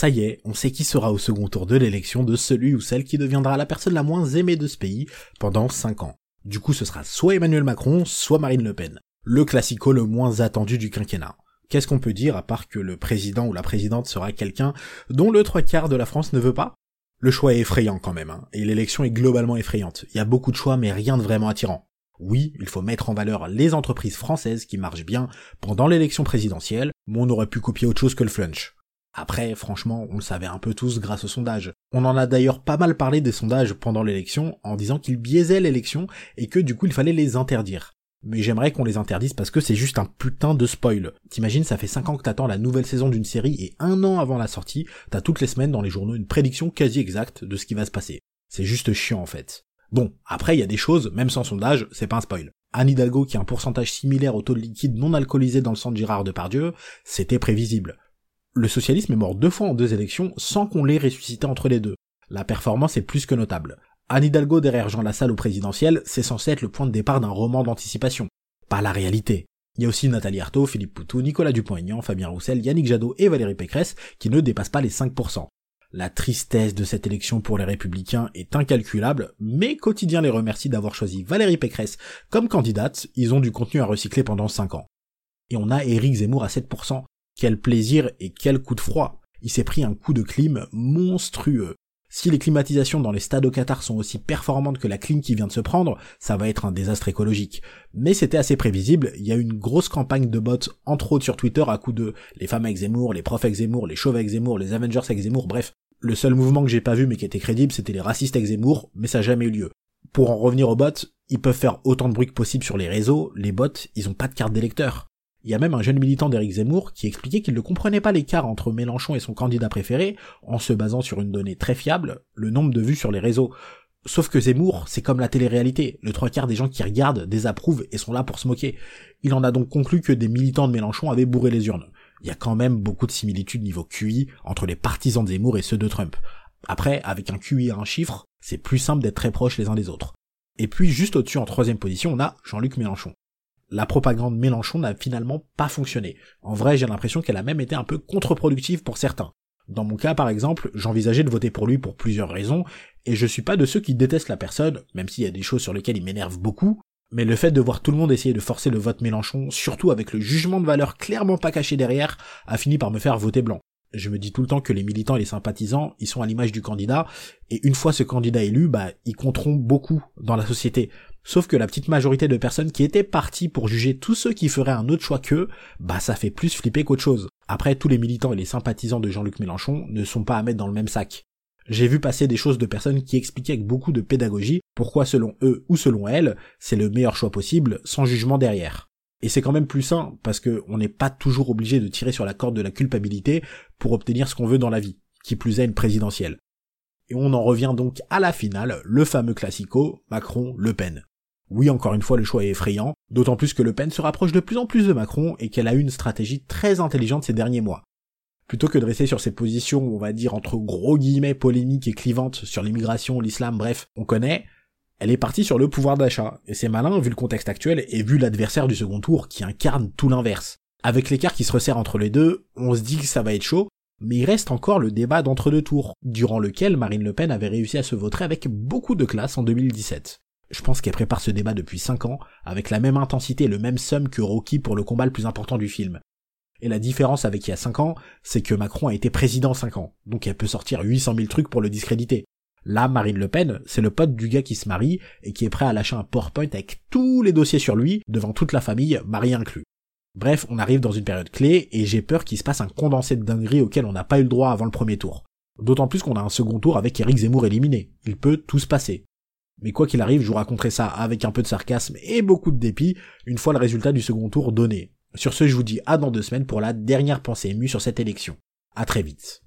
Ça y est, on sait qui sera au second tour de l'élection de celui ou celle qui deviendra la personne la moins aimée de ce pays pendant 5 ans. Du coup, ce sera soit Emmanuel Macron, soit Marine Le Pen. Le classico le moins attendu du quinquennat. Qu'est-ce qu'on peut dire à part que le président ou la présidente sera quelqu'un dont le trois quarts de la France ne veut pas? Le choix est effrayant quand même, hein, et l'élection est globalement effrayante. Il y a beaucoup de choix mais rien de vraiment attirant. Oui, il faut mettre en valeur les entreprises françaises qui marchent bien pendant l'élection présidentielle, mais on aurait pu copier autre chose que le flunch. Après, franchement, on le savait un peu tous grâce au sondage. On en a d'ailleurs pas mal parlé des sondages pendant l'élection en disant qu'ils biaisaient l'élection et que du coup il fallait les interdire. Mais j'aimerais qu'on les interdise parce que c'est juste un putain de spoil. T'imagines, ça fait 5 ans que t'attends la nouvelle saison d'une série et un an avant la sortie, t'as toutes les semaines dans les journaux une prédiction quasi exacte de ce qui va se passer. C'est juste chiant en fait. Bon, après il y a des choses, même sans sondage, c'est pas un spoil. Anne Hidalgo qui a un pourcentage similaire au taux de liquide non alcoolisé dans le sang de Gérard Depardieu, c'était prévisible. Le socialisme est mort deux fois en deux élections sans qu'on l'ait ressuscité entre les deux. La performance est plus que notable. Anne Hidalgo derrière Jean Lassalle au présidentiel, c'est censé être le point de départ d'un roman d'anticipation. Pas la réalité. Il y a aussi Nathalie Arthaud, Philippe Poutou, Nicolas Dupont-Aignan, Fabien Roussel, Yannick Jadot et Valérie Pécresse qui ne dépassent pas les 5%. La tristesse de cette élection pour les républicains est incalculable, mais Quotidien les remercie d'avoir choisi Valérie Pécresse comme candidate, ils ont du contenu à recycler pendant 5 ans. Et on a Éric Zemmour à 7%. Quel plaisir et quel coup de froid. Il s'est pris un coup de clim monstrueux. Si les climatisations dans les stades au Qatar sont aussi performantes que la clim qui vient de se prendre, ça va être un désastre écologique. Mais c'était assez prévisible, il y a une grosse campagne de bots, entre autres sur Twitter, à coup de les femmes avec Zemmour, les profs avec Zemmour, les chauves avec Zemmour, les Avengers avec Zemmour, bref. Le seul mouvement que j'ai pas vu mais qui était crédible, c'était les racistes avec Zemmour, mais ça n'a jamais eu lieu. Pour en revenir aux bots, ils peuvent faire autant de bruit que possible sur les réseaux, les bots, ils ont pas de carte d'électeur. Il y a même un jeune militant d'Éric Zemmour qui expliquait qu'il ne comprenait pas l'écart entre Mélenchon et son candidat préféré, en se basant sur une donnée très fiable, le nombre de vues sur les réseaux. Sauf que Zemmour, c'est comme la télé-réalité, le trois quarts des gens qui regardent désapprouvent et sont là pour se moquer. Il en a donc conclu que des militants de Mélenchon avaient bourré les urnes. Il y a quand même beaucoup de similitudes niveau QI entre les partisans de Zemmour et ceux de Trump. Après, avec un QI à un chiffre, c'est plus simple d'être très proches les uns des autres. Et puis juste au-dessus en troisième position, on a Jean-Luc Mélenchon la propagande Mélenchon n'a finalement pas fonctionné. En vrai, j'ai l'impression qu'elle a même été un peu contre-productive pour certains. Dans mon cas, par exemple, j'envisageais de voter pour lui pour plusieurs raisons, et je suis pas de ceux qui détestent la personne, même s'il y a des choses sur lesquelles il m'énerve beaucoup, mais le fait de voir tout le monde essayer de forcer le vote Mélenchon, surtout avec le jugement de valeur clairement pas caché derrière, a fini par me faire voter blanc. Je me dis tout le temps que les militants et les sympathisants, ils sont à l'image du candidat, et une fois ce candidat élu, bah, ils compteront beaucoup dans la société. Sauf que la petite majorité de personnes qui étaient parties pour juger tous ceux qui feraient un autre choix qu'eux, bah ça fait plus flipper qu'autre chose. Après, tous les militants et les sympathisants de Jean-Luc Mélenchon ne sont pas à mettre dans le même sac. J'ai vu passer des choses de personnes qui expliquaient avec beaucoup de pédagogie pourquoi selon eux ou selon elles, c'est le meilleur choix possible, sans jugement derrière. Et c'est quand même plus sain, parce que on n'est pas toujours obligé de tirer sur la corde de la culpabilité pour obtenir ce qu'on veut dans la vie, qui plus est une présidentielle. Et on en revient donc à la finale, le fameux classico, Macron-Le Pen. Oui, encore une fois, le choix est effrayant, d'autant plus que Le Pen se rapproche de plus en plus de Macron et qu'elle a eu une stratégie très intelligente ces derniers mois. Plutôt que de rester sur ses positions, on va dire entre gros guillemets polémiques et clivantes sur l'immigration, l'islam, bref, on connaît, elle est partie sur le pouvoir d'achat, et c'est malin vu le contexte actuel et vu l'adversaire du second tour qui incarne tout l'inverse. Avec l'écart qui se resserre entre les deux, on se dit que ça va être chaud, mais il reste encore le débat d'entre-deux tours, durant lequel Marine Le Pen avait réussi à se voter avec beaucoup de classe en 2017. Je pense qu'elle prépare ce débat depuis 5 ans, avec la même intensité et le même somme que Rocky pour le combat le plus important du film. Et la différence avec il y a 5 ans, c'est que Macron a été président 5 ans, donc elle peut sortir 800 000 trucs pour le discréditer. Là, Marine Le Pen, c'est le pote du gars qui se marie et qui est prêt à lâcher un PowerPoint avec tous les dossiers sur lui, devant toute la famille, mari inclus. Bref, on arrive dans une période clé et j'ai peur qu'il se passe un condensé de dinguerie auquel on n'a pas eu le droit avant le premier tour. D'autant plus qu'on a un second tour avec Eric Zemmour éliminé. Il peut tout se passer. Mais quoi qu'il arrive, je vous raconterai ça avec un peu de sarcasme et beaucoup de dépit une fois le résultat du second tour donné. Sur ce, je vous dis à dans deux semaines pour la dernière pensée émue sur cette élection. À très vite.